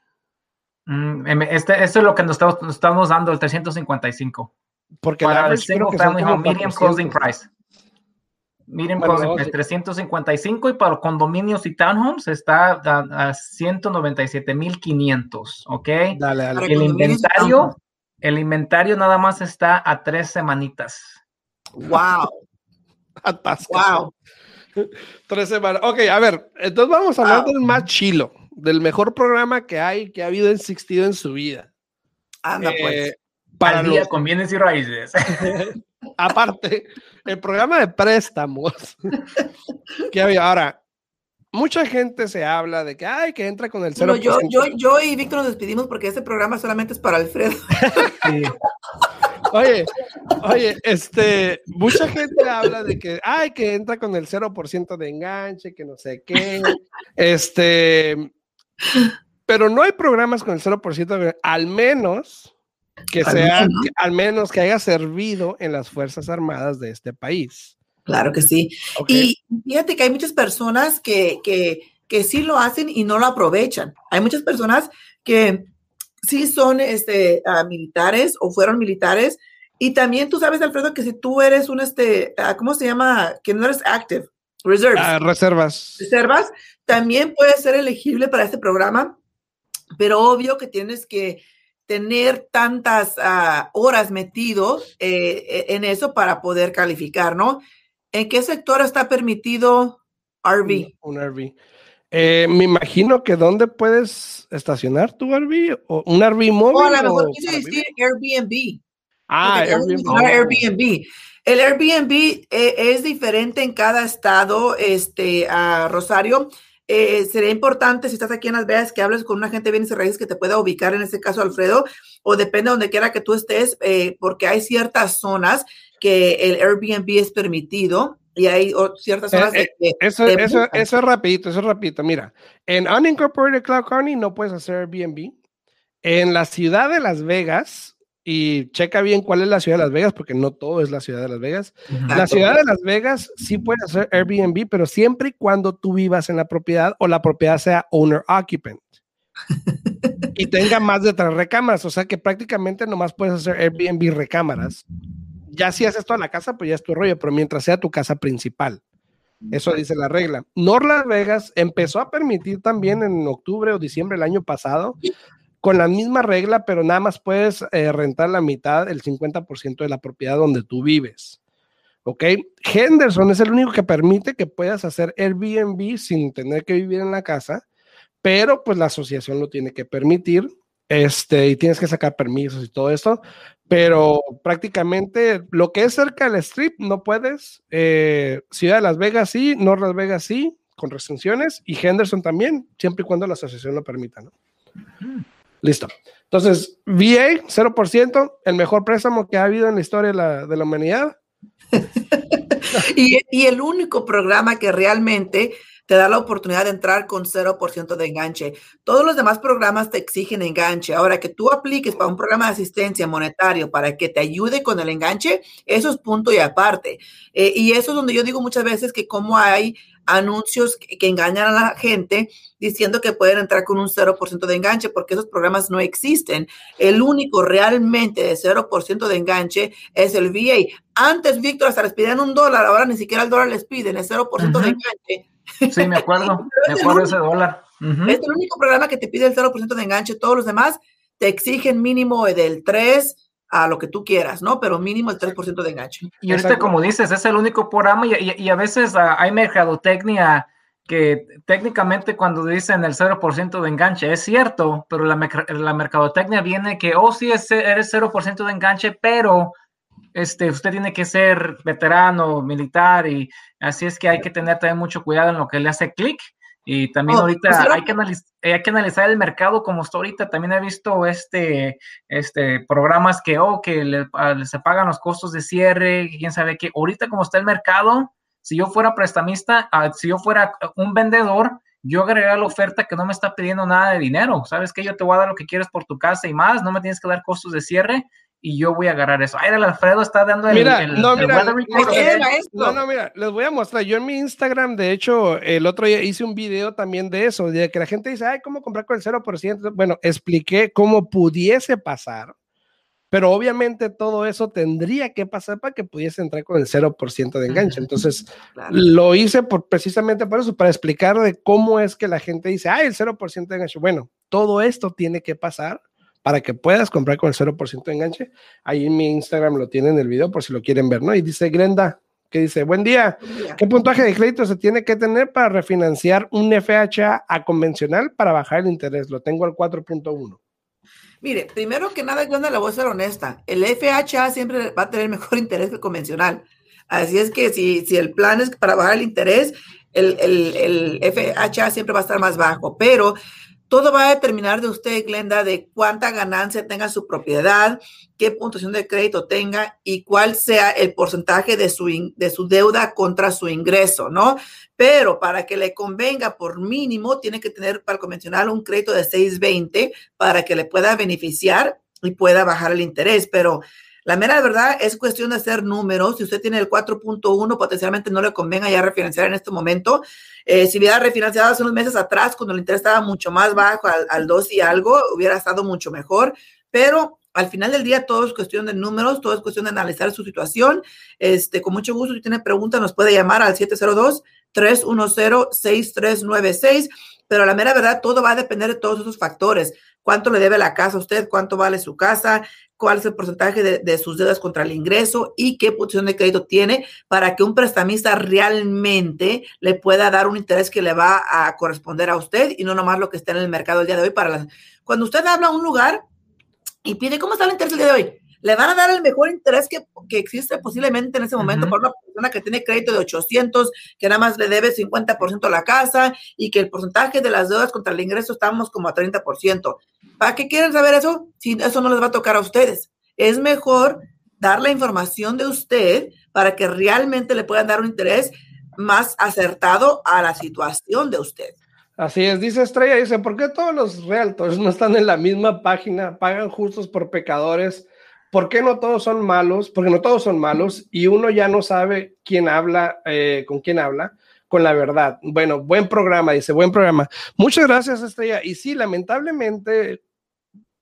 Mm, em, este, esto es lo que nos estamos, nos estamos dando, el 355. Porque para el single family home, medium closing price. Medium closing price, 355 y para condominios y townhomes está a, a 197,500, ¿ok? Dale, dale. El inventario, el inventario nada más está a tres semanitas. Wow. Wow. Tres semanas. Ok, a ver, entonces vamos a hablar del más chilo, del mejor programa que hay, que ha habido existido en su vida. Anda, pues. Para día con bienes y raíces. Aparte, el programa de préstamos que había ahora. Mucha gente se habla de que, ay, que entra con el 0%. yo, yo, yo y Víctor nos despedimos porque este programa solamente es para Alfredo. Oye, oye, este, mucha gente habla de que, ay, que entra con el 0% de enganche, que no sé qué. Este, pero no hay programas con el 0%, de, al menos Que sea, al menos que haya servido en las Fuerzas Armadas de este país. Claro que sí. Y fíjate que hay muchas personas que, que, que sí lo hacen y no lo aprovechan. Hay muchas personas que sí son este, uh, militares o fueron militares. Y también tú sabes, Alfredo, que si tú eres un, este, uh, ¿cómo se llama? Que no eres active, reserves. Uh, reservas. Reservas, también puedes ser elegible para este programa, pero obvio que tienes que tener tantas horas metido eh, en eso para poder calificar, ¿no? ¿En qué sector está permitido RV? Un, RV. Eh, me imagino que dónde puedes estacionar tu RV o un RV móvil. O a lo mejor quise decir Airbnb. Ah, Airbnb. Airbnb. El Airbnb eh, es diferente en cada estado, este, a Rosario. Eh, sería importante si estás aquí en Las Vegas que hables con una gente bien y raíces que te pueda ubicar, en este caso Alfredo, o depende de donde quiera que tú estés, porque hay ciertas zonas que el Airbnb es permitido y hay ciertas zonas eh, eso, eso, eso, es rapidito, eso es rapidito. Mira, en Unincorporated Cloud County no puedes hacer Airbnb. En la ciudad de Las Vegas, y checa bien cuál es la ciudad de Las Vegas, porque no todo es la ciudad de Las Vegas. La ciudad de Las Vegas sí puede hacer Airbnb, pero siempre y cuando tú vivas en la propiedad o la propiedad sea owner occupant. y tenga más de tres recámaras, o sea que prácticamente nomás puedes hacer Airbnb recámaras ya si haces toda la casa, pues ya es tu rollo, pero mientras sea tu casa principal. Eso dice la regla. Nor Las Vegas empezó a permitir también en octubre o diciembre del año pasado con la misma regla, pero nada más puedes eh, rentar la mitad, el 50% de la propiedad donde tú vives. ¿Ok? Henderson es el único que permite que puedas hacer Airbnb sin tener que vivir en la casa, pero pues la asociación lo tiene que permitir este, y tienes que sacar permisos y todo esto, pero prácticamente lo que es cerca del strip no puedes. Eh, Ciudad de Las Vegas sí, North Las Vegas sí, con restricciones, y Henderson también, siempre y cuando la asociación lo permita, ¿no? Listo. Entonces, VA, 0%, el mejor préstamo que ha habido en la historia de la, humanidad. y, el único programa que realmente te da la oportunidad de entrar con 0% de enganche. Todos los demás programas te exigen enganche. Ahora que tú apliques para un programa de asistencia monetario para que te ayude con el enganche, eso es punto y aparte. Eh, y eso es donde yo digo muchas veces que como hay anuncios que, engañan a la gente diciendo que pueden entrar con un 0% de enganche porque esos programas no existen. El único realmente de 0% de enganche es el VA. Antes, Víctor, hasta les pidían un dólar, ahora ni siquiera el dólar les piden, el 0% de enganche Sí, me acuerdo, me acuerdo ese dólar. Es el único programa que te pide el 0% de enganche, todos los demás te exigen mínimo del 3 a lo que tú quieras, ¿no? Pero mínimo el 3% de enganche. Y ahorita, como dices, es el único programa y, y, a veces uh, hay mercadotecnia que técnicamente cuando dicen el 0% de enganche es cierto, pero la, la mercadotecnia viene que, oh, sí, es, eres 0% de enganche, pero este, usted tiene que ser veterano, militar, y así es que hay que tener también mucho cuidado en lo que le hace clic. Y también oh, ahorita pues hay, que hay que analizar el mercado como está ahorita. También he visto este, este programas que, oh, que le, se pagan los costos de cierre, quién sabe qué. Ahorita como está el mercado, si yo fuera prestamista, ah, si yo fuera un vendedor, yo agregaría la oferta que no me está pidiendo nada de dinero. ¿Sabes que Yo te voy a dar lo que quieres por tu casa y más, no me tienes que dar costos de cierre y yo voy a agarrar eso. Ay, el Alfredo está dando el. Mira, no, mira, no, no, mira, les voy a mostrar. Yo en mi Instagram, de hecho, el otro día hice un video también de eso, de que la gente dice, ay, ¿cómo comprar con el 0%? Bueno, expliqué cómo pudiese pasar, pero obviamente todo eso tendría que pasar para que pudiese entrar con el 0% de enganche. Entonces, lo hice por, precisamente por eso, para explicar de cómo es que la gente dice, ay, el 0% de enganche. Bueno, todo esto tiene que pasar para que puedas comprar con el 0% de enganche. Ahí en mi Instagram lo tienen en el video por si lo quieren ver, ¿no? Y dice Grenda, que dice, buen día, ¿qué puntaje de crédito se tiene que tener para refinanciar un FHA a convencional para bajar el interés? Lo tengo al 4.1. Mire, primero que nada, Glenda, le voy a ser honesta. El FHA siempre va a tener mejor interés que el convencional. Así es que si, si el plan es para bajar el interés, el, el, el FHA siempre va a estar más bajo. Pero todo va a determinar de usted, Glenda, de cuánta ganancia tenga su propiedad, qué puntuación de crédito tenga y cuál sea el porcentaje de su, de su deuda contra su ingreso, ¿no? Pero para que le convenga por mínimo, tiene que tener para convencional un crédito de 620 para que le pueda beneficiar y pueda bajar el interés, pero la mera verdad es cuestión de hacer números. Si usted tiene el 4.1, potencialmente no le convenga ya refinanciar en este momento. Eh, si hubiera refinanciado hace unos meses atrás, cuando el interés estaba mucho más bajo, al, al 2 y algo, hubiera estado mucho mejor. Pero al final del día todo es cuestión de números, todo es cuestión de analizar su situación. Este, con mucho gusto, si tiene preguntas, nos puede llamar al 702-310-6396. Pero la mera verdad, todo va a depender de todos esos factores. ¿Cuánto le debe la casa a usted? ¿Cuánto vale su casa? ¿Cuál es el porcentaje de, sus deudas contra el ingreso? ¿Y qué posición de crédito tiene para que un prestamista realmente le pueda dar un interés que le va a corresponder a usted y no nomás lo que está en el mercado el día de hoy? Cuando usted habla a un lugar, y pide, ¿cómo está el interés el día de hoy? Le van a dar el mejor interés que, que existe posiblemente en ese momento por una persona que tiene crédito de 800, que nada más le debe 50% a la casa y que el porcentaje de las deudas contra el ingreso estamos como a 30%. ¿Para qué quieren saber eso? Si eso no les va a tocar a ustedes. Es mejor dar la información de usted para que realmente le puedan dar un interés más acertado a la situación de usted. Así es, dice Estrella, dice, ¿por qué todos los realtors no están en la misma página? Pagan justos por pecadores. ¿Por qué no todos son malos? Porque no todos son malos y uno ya no sabe quién habla, eh, con quién habla, con la verdad. Bueno, buen programa, dice, buen programa. Muchas gracias, Estrella. Y sí, lamentablemente,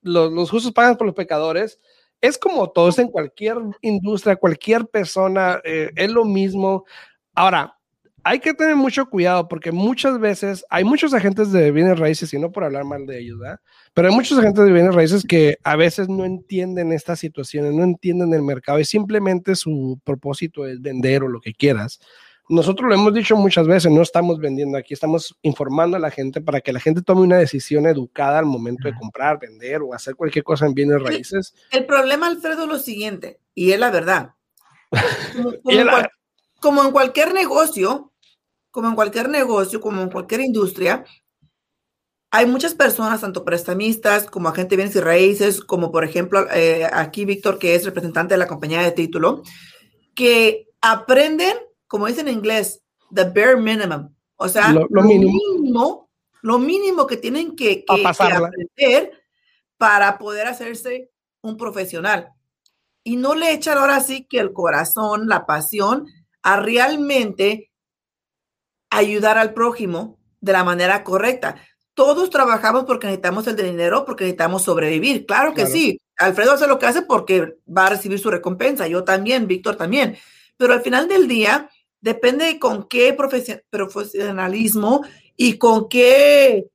los, justos pagan por los pecadores. Es como todos en cualquier industria, cualquier persona, eh, es lo mismo. Ahora, hay que tener mucho cuidado porque muchas veces hay muchos agentes de bienes raíces, y no por hablar mal de ellos, ¿verdad? Pero hay muchos agentes de bienes raíces que a veces no entienden estas situaciones, no entienden el mercado y simplemente su propósito es vender o lo que quieras. Nosotros lo hemos dicho muchas veces, no estamos vendiendo aquí, estamos informando a la gente para que la gente tome una decisión educada al momento de comprar, vender o hacer cualquier cosa en bienes raíces. El, problema, Alfredo, es lo siguiente, y es la verdad. como en cualquier negocio, como en cualquier negocio, como en cualquier industria, hay muchas personas, tanto prestamistas como agentes de bienes y raíces, como por ejemplo eh, aquí Víctor, que es representante de la compañía de título, que aprenden, como dicen en inglés, the bare minimum. O sea, lo, mínimo. lo mínimo que tienen que, que aprender para poder hacerse un profesional. Y no le echan ahora sí que el corazón, la pasión a realmente ayudar al prójimo de la manera correcta. Todos trabajamos porque necesitamos el dinero, porque necesitamos sobrevivir. Claro que sí. Alfredo hace lo que hace porque va a recibir su recompensa. Yo también, Víctor también. Pero al final del día, depende de con qué profesionalismo y con qué,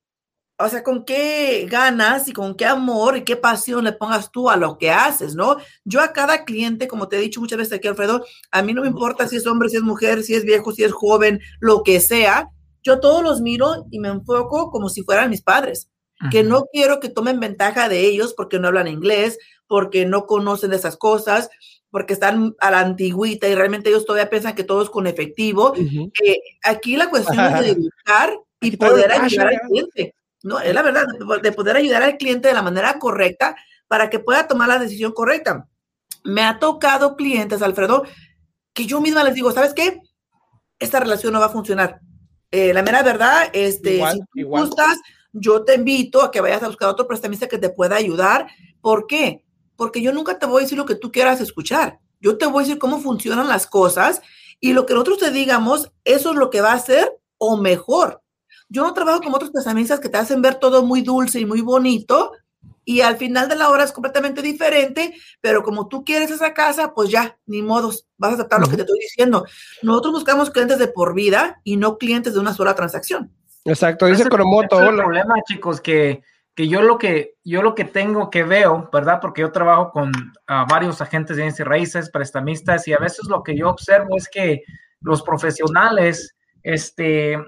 o sea, con qué ganas y con qué amor y qué pasión le pongas tú a lo que haces, ¿no? Yo a cada cliente, como te he dicho muchas veces aquí, Alfredo, a mí no me importa si es hombre, si es mujer, si es viejo, si es joven, lo que sea. Yo todos los miro y me enfoco como si fueran mis padres, que no quiero que tomen ventaja de ellos porque no hablan inglés, porque no conocen de esas cosas, porque están a la antigüita y realmente ellos todavía piensan que todo es con efectivo. Eh, aquí la cuestión es de educar y poder ayudar al cliente. No, es la verdad, de poder ayudar al cliente de la manera correcta para que pueda tomar la decisión correcta. Me ha tocado clientes, Alfredo, que yo misma les digo, ¿sabes qué? Esta relación no va a funcionar. Eh, la mera verdad, este, si tú gustas, yo te invito a que vayas a buscar otro prestamista que te pueda ayudar. ¿Por qué? Porque yo nunca te voy a decir lo que tú quieras escuchar. Yo te voy a decir cómo funcionan las cosas y lo que nosotros te digamos, eso es lo que va a ser o mejor. Yo no trabajo con otros prestamistas que te hacen ver todo muy dulce y muy bonito y al final de la hora es completamente diferente, pero como tú quieres esa casa, pues ya, ni modos, vas a aceptar lo que te estoy diciendo. Nosotros buscamos clientes de por vida y no clientes de una sola transacción. Exacto, dice Cromoto. el problema, chicos, que, que yo lo que yo lo que tengo que veo, ¿verdad? Porque yo trabajo con varios agentes de bienes y raíces, prestamistas, y a veces lo que yo observo es que los profesionales, este,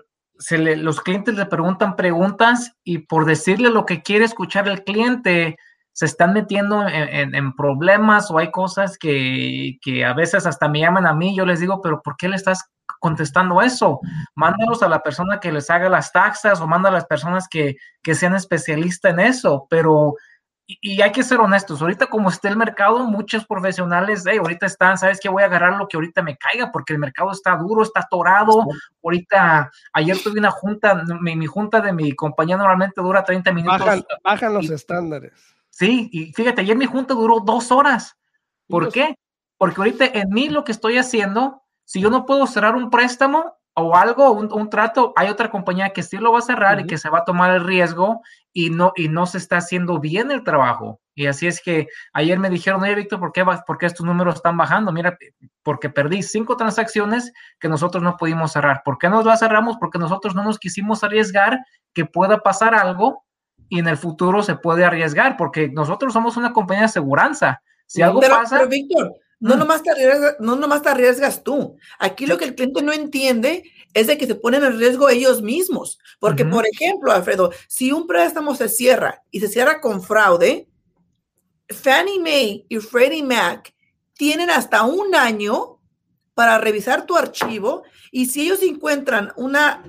los clientes le preguntan preguntas y por decirle lo que quiere escuchar el cliente, se están metiendo en, problemas o hay cosas que, a veces hasta me llaman a mí, yo les digo, pero ¿por qué le estás contestando eso? Mándalos a la persona que les haga las taxas o manda a las personas que, que sean especialistas en eso, pero y, hay que ser honestos, ahorita como está el mercado, muchos profesionales, hey, ahorita están, ¿sabes qué? Voy a agarrar lo que ahorita me caiga porque el mercado está duro, está atorado. Ahorita, ayer tuve una junta, mi, junta de mi compañía normalmente dura 30 minutos. Bajan, los estándares. Sí, y fíjate, ayer mi junta duró dos horas. ¿Por qué? Porque ahorita en mí lo que estoy haciendo, si yo no puedo cerrar un préstamo o algo, un, trato, hay otra compañía que sí lo va a cerrar y que se va a tomar el riesgo y no, y no se está haciendo bien el trabajo. Y así es que ayer me dijeron, oye, Víctor, ¿por qué, ¿por qué estos números están bajando? Mira, porque perdí cinco transacciones que nosotros no pudimos cerrar. ¿Por qué nos las cerramos? Porque nosotros no nos quisimos arriesgar que pueda pasar algo y en el futuro se puede arriesgar, porque nosotros somos una compañía de aseguranza. Si algo pasa... Pero, Víctor, no, mm. nomás te arriesgas, no nomás te arriesgas tú. Aquí lo que el cliente no entiende es de que se ponen en riesgo ellos mismos. Porque, por ejemplo, Alfredo, si un préstamo se cierra y se cierra con fraude, Fannie Mae y Freddie Mac tienen hasta un año para revisar tu archivo y si ellos encuentran una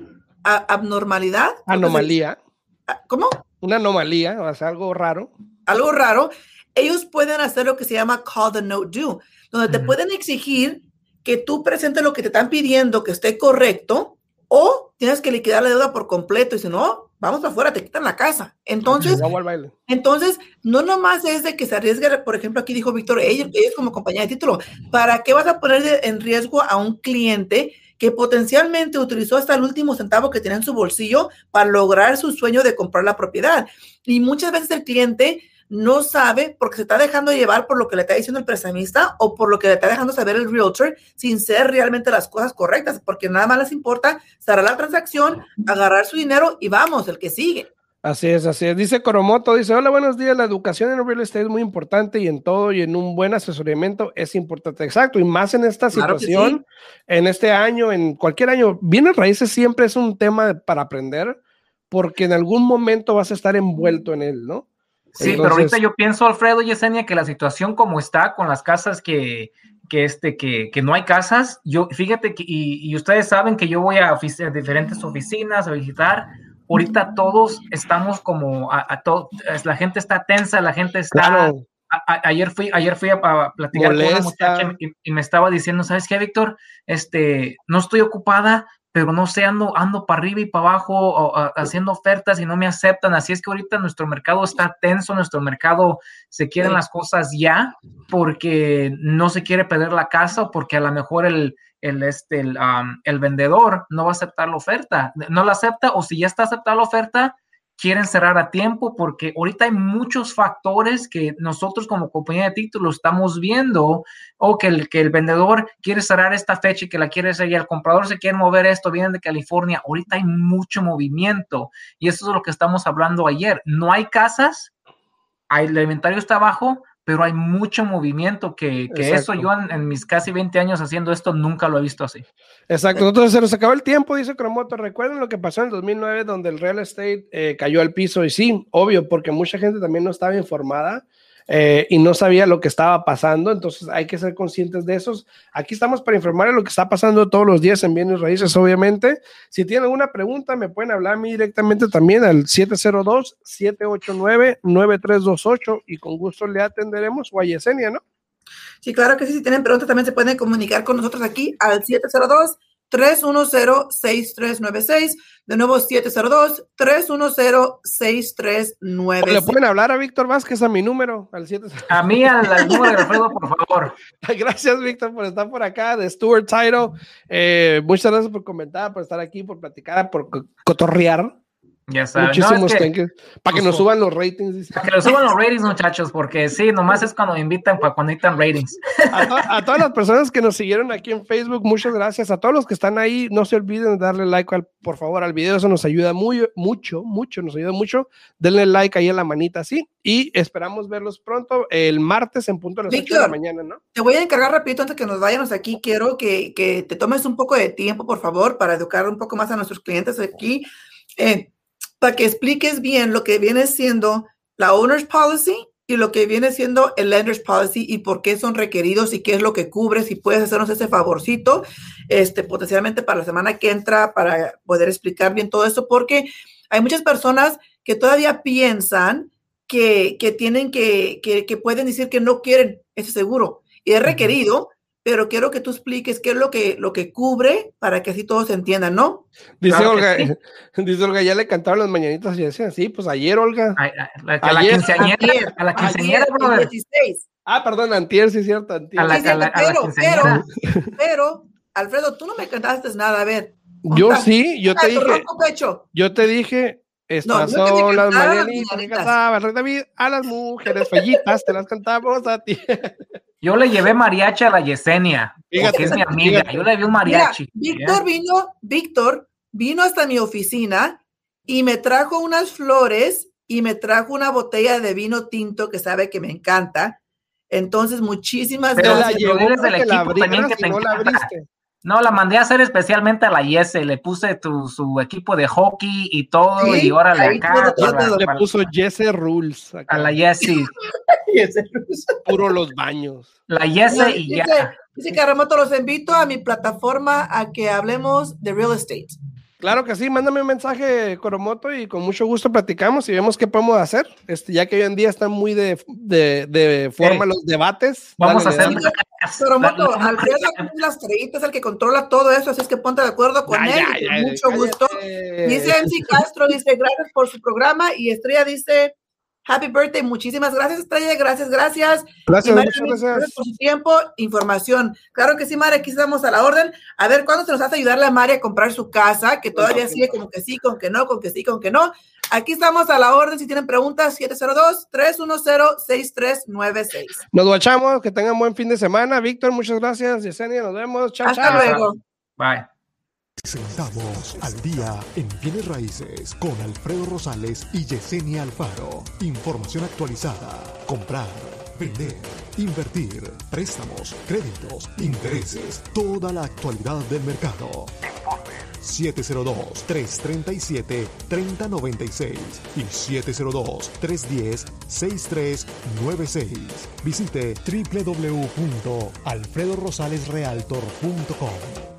abnormalidad. Anomalía. Ah, ¿Cómo? Una anomalía, o sea, algo raro. Algo raro. Ellos pueden hacer lo que se llama call the note due, donde te pueden exigir que tú presentes lo que te están pidiendo que esté correcto o tienes que liquidar la deuda por completo y si no, vamos para afuera, te quitan la casa. Entonces, entonces, no nomás es de que se arriesgue, por ejemplo, aquí dijo Víctor, ellos, ellos como compañía de título, ¿para qué vas a poner en riesgo a un cliente que potencialmente utilizó hasta el último centavo que tiene en su bolsillo para lograr su sueño de comprar la propiedad? Y muchas veces el cliente no sabe porque se está dejando llevar por lo que le está diciendo el prestamista o por lo que le está dejando saber el realtor sin ser realmente las cosas correctas, porque nada más les importa cerrar la transacción, agarrar su dinero y vamos, el que sigue. Así es, así es. Dice Coromoto, dice, hola, buenos días. La educación en el real estate es muy importante y en todo y en un buen asesoramiento es importante. Exacto. Y más en esta situación, en este año, en cualquier año, bienes raíces siempre es un tema para aprender porque en algún momento vas a estar envuelto en él, ¿no? Sí, pero ahorita yo pienso, Alfredo y Yesenia, que la situación como está con las casas que, que, este, que, que no hay casas, yo, fíjate que, y, ustedes saben que yo voy a, diferentes oficinas a visitar, ahorita todos estamos como, a, a la gente está tensa, la gente está... ayer fui, ayer fui a, platicar con una muchacha y, y, me estaba diciendo, ¿sabes qué, Víctor? Este, no estoy ocupada, pero no sé, ando, ando para arriba y para abajo haciendo ofertas y no me aceptan. Así es que ahorita nuestro mercado está tenso, nuestro mercado se quieren las cosas ya porque no se quiere perder la casa o porque a lo mejor el, el, este, el, el vendedor no va a aceptar la oferta. No la acepta o si ya está aceptada la oferta, quieren cerrar a tiempo porque ahorita hay muchos factores que nosotros como compañía de títulos estamos viendo o que el, que el vendedor quiere cerrar esta fecha y que la quiere cerrar y el comprador se quiere mover esto, vienen de California. Ahorita hay mucho movimiento y eso es lo que estamos hablando ayer. No hay casas, el inventario está bajo, pero hay mucho movimiento que, que eso yo en, mis casi 20 años haciendo esto nunca lo he visto así. Exacto, entonces se nos acabó el tiempo, dice Cromoto. Recuerden lo que pasó en el 2009 donde el real estate eh, cayó al piso y sí, obvio, porque mucha gente también no estaba informada eh, y no sabía lo que estaba pasando, entonces hay que ser conscientes de eso. Aquí estamos para informar de lo que está pasando todos los días en bienes raíces, obviamente. Si tienen alguna pregunta, me pueden hablar a mí directamente también al 702-789-9328 y con gusto le atenderemos o a Yesenia, ¿no? Sí, claro que sí. Si tienen preguntas, también se pueden comunicar con nosotros aquí al 702 310-6396. De nuevo, 702-310-6396. Le pueden hablar a Víctor Vázquez a mi número, al 7 A mí, al, número de Alfredo, por favor. Gracias, Víctor, por estar por acá, de Stuart Title. Eh, muchas gracias por comentar, por estar aquí, por platicar, por cotorrear. Ya saben. Muchísimos Para que nos suban los ratings. Para que nos suban los ratings, muchachos, porque sí, nomás es cuando invitan, para cuando necesitan ratings. A, todas las personas que nos siguieron aquí en Facebook, muchas gracias. A todos los que están ahí, no se olviden de darle like, al, por favor, al video. Eso nos ayuda muy, mucho, mucho, nos ayuda mucho. Denle like ahí a la manita, sí. Y esperamos verlos pronto el martes en punto de las de la mañana, ¿no? Te voy a encargar rapidito antes que nos vayamos aquí. Quiero que, que te tomes un poco de tiempo, por favor, para educar un poco más a nuestros clientes aquí. Eh, para que expliques bien lo que viene siendo la owner's policy y lo que viene siendo el lender's policy y por qué son requeridos y qué es lo que cubre, si puedes hacernos ese favorcito, este, potencialmente para la semana que entra, para poder explicar bien todo eso, porque hay muchas personas que todavía piensan que, que tienen que, que, que pueden decir que no quieren ese seguro y es requerido, pero quiero que tú expliques qué es lo que, lo que cubre para que así todos entiendan, ¿no? Dice Olga, dice Olga, ya le cantaron las mañanitas y decían, sí, pues ayer, Olga. A, a, la quinceañera, a la quinceañera, brother. 16. Ah, perdón, antier, sí es cierto, antier. A la, sí, a la, pero, pero, pero, Alfredo, tú no me cantaste nada, a ver. Yo sí, yo te dije, yo te dije, estas no, son las mañanitas que cantaba el rey David a las mujeres fellitas, te las cantamos a ti. Yo le llevé mariachi a la Yesenia, que es mi amiga. Yo le di un mariachi. Víctor vino, Víctor vino hasta mi oficina y me trajo unas flores y me trajo una botella de vino tinto que sabe que me encanta. Entonces, muchísimas gracias. La no, la mandé a hacer especialmente a la Yese, le puse tu, su equipo de hockey y todo, y órale acá. le puso Yese Rules. A la Yese. Puro los baños. La Yese y ya. Dice Caramoto, los invito a mi plataforma a que hablemos de real estate. Claro que sí, mándame un mensaje, Coromoto, y con mucho gusto platicamos y vemos qué podemos hacer. Este, ya que hoy en día están muy de, de, de forma los debates. Vamos a hacer. Coromoto, Alfredo las estrellitas, el que controla todo eso, así es que ponte de acuerdo con él. con mucho gusto. Dice MC Castro, dice gracias por su programa, y Estrella dice Happy birthday, muchísimas gracias, Estrella, gracias, gracias. Gracias, muchas gracias. por su tiempo, información. Claro que sí, María, aquí estamos a la orden. A ver, ¿cuándo se nos hace ayudarle a María a comprar su casa? Que todavía sigue como que sí, con que no, con que sí, con que no. Aquí estamos a la orden. Si tienen preguntas, 702-310-6396. Nos guachamos, que tengan buen fin de semana. Víctor, muchas gracias. Yesenia, nos vemos. Chao, Hasta luego. Bye. Presentamos al día en bienes raíces con Alfredo Rosales y Yesenia Alfaro. Información actualizada. Comprar, vender, invertir, préstamos, créditos, intereses, toda la actualidad del mercado. 702-337-3096 y 702-310-6396. Visite www.alfredorosalesrealtor.com.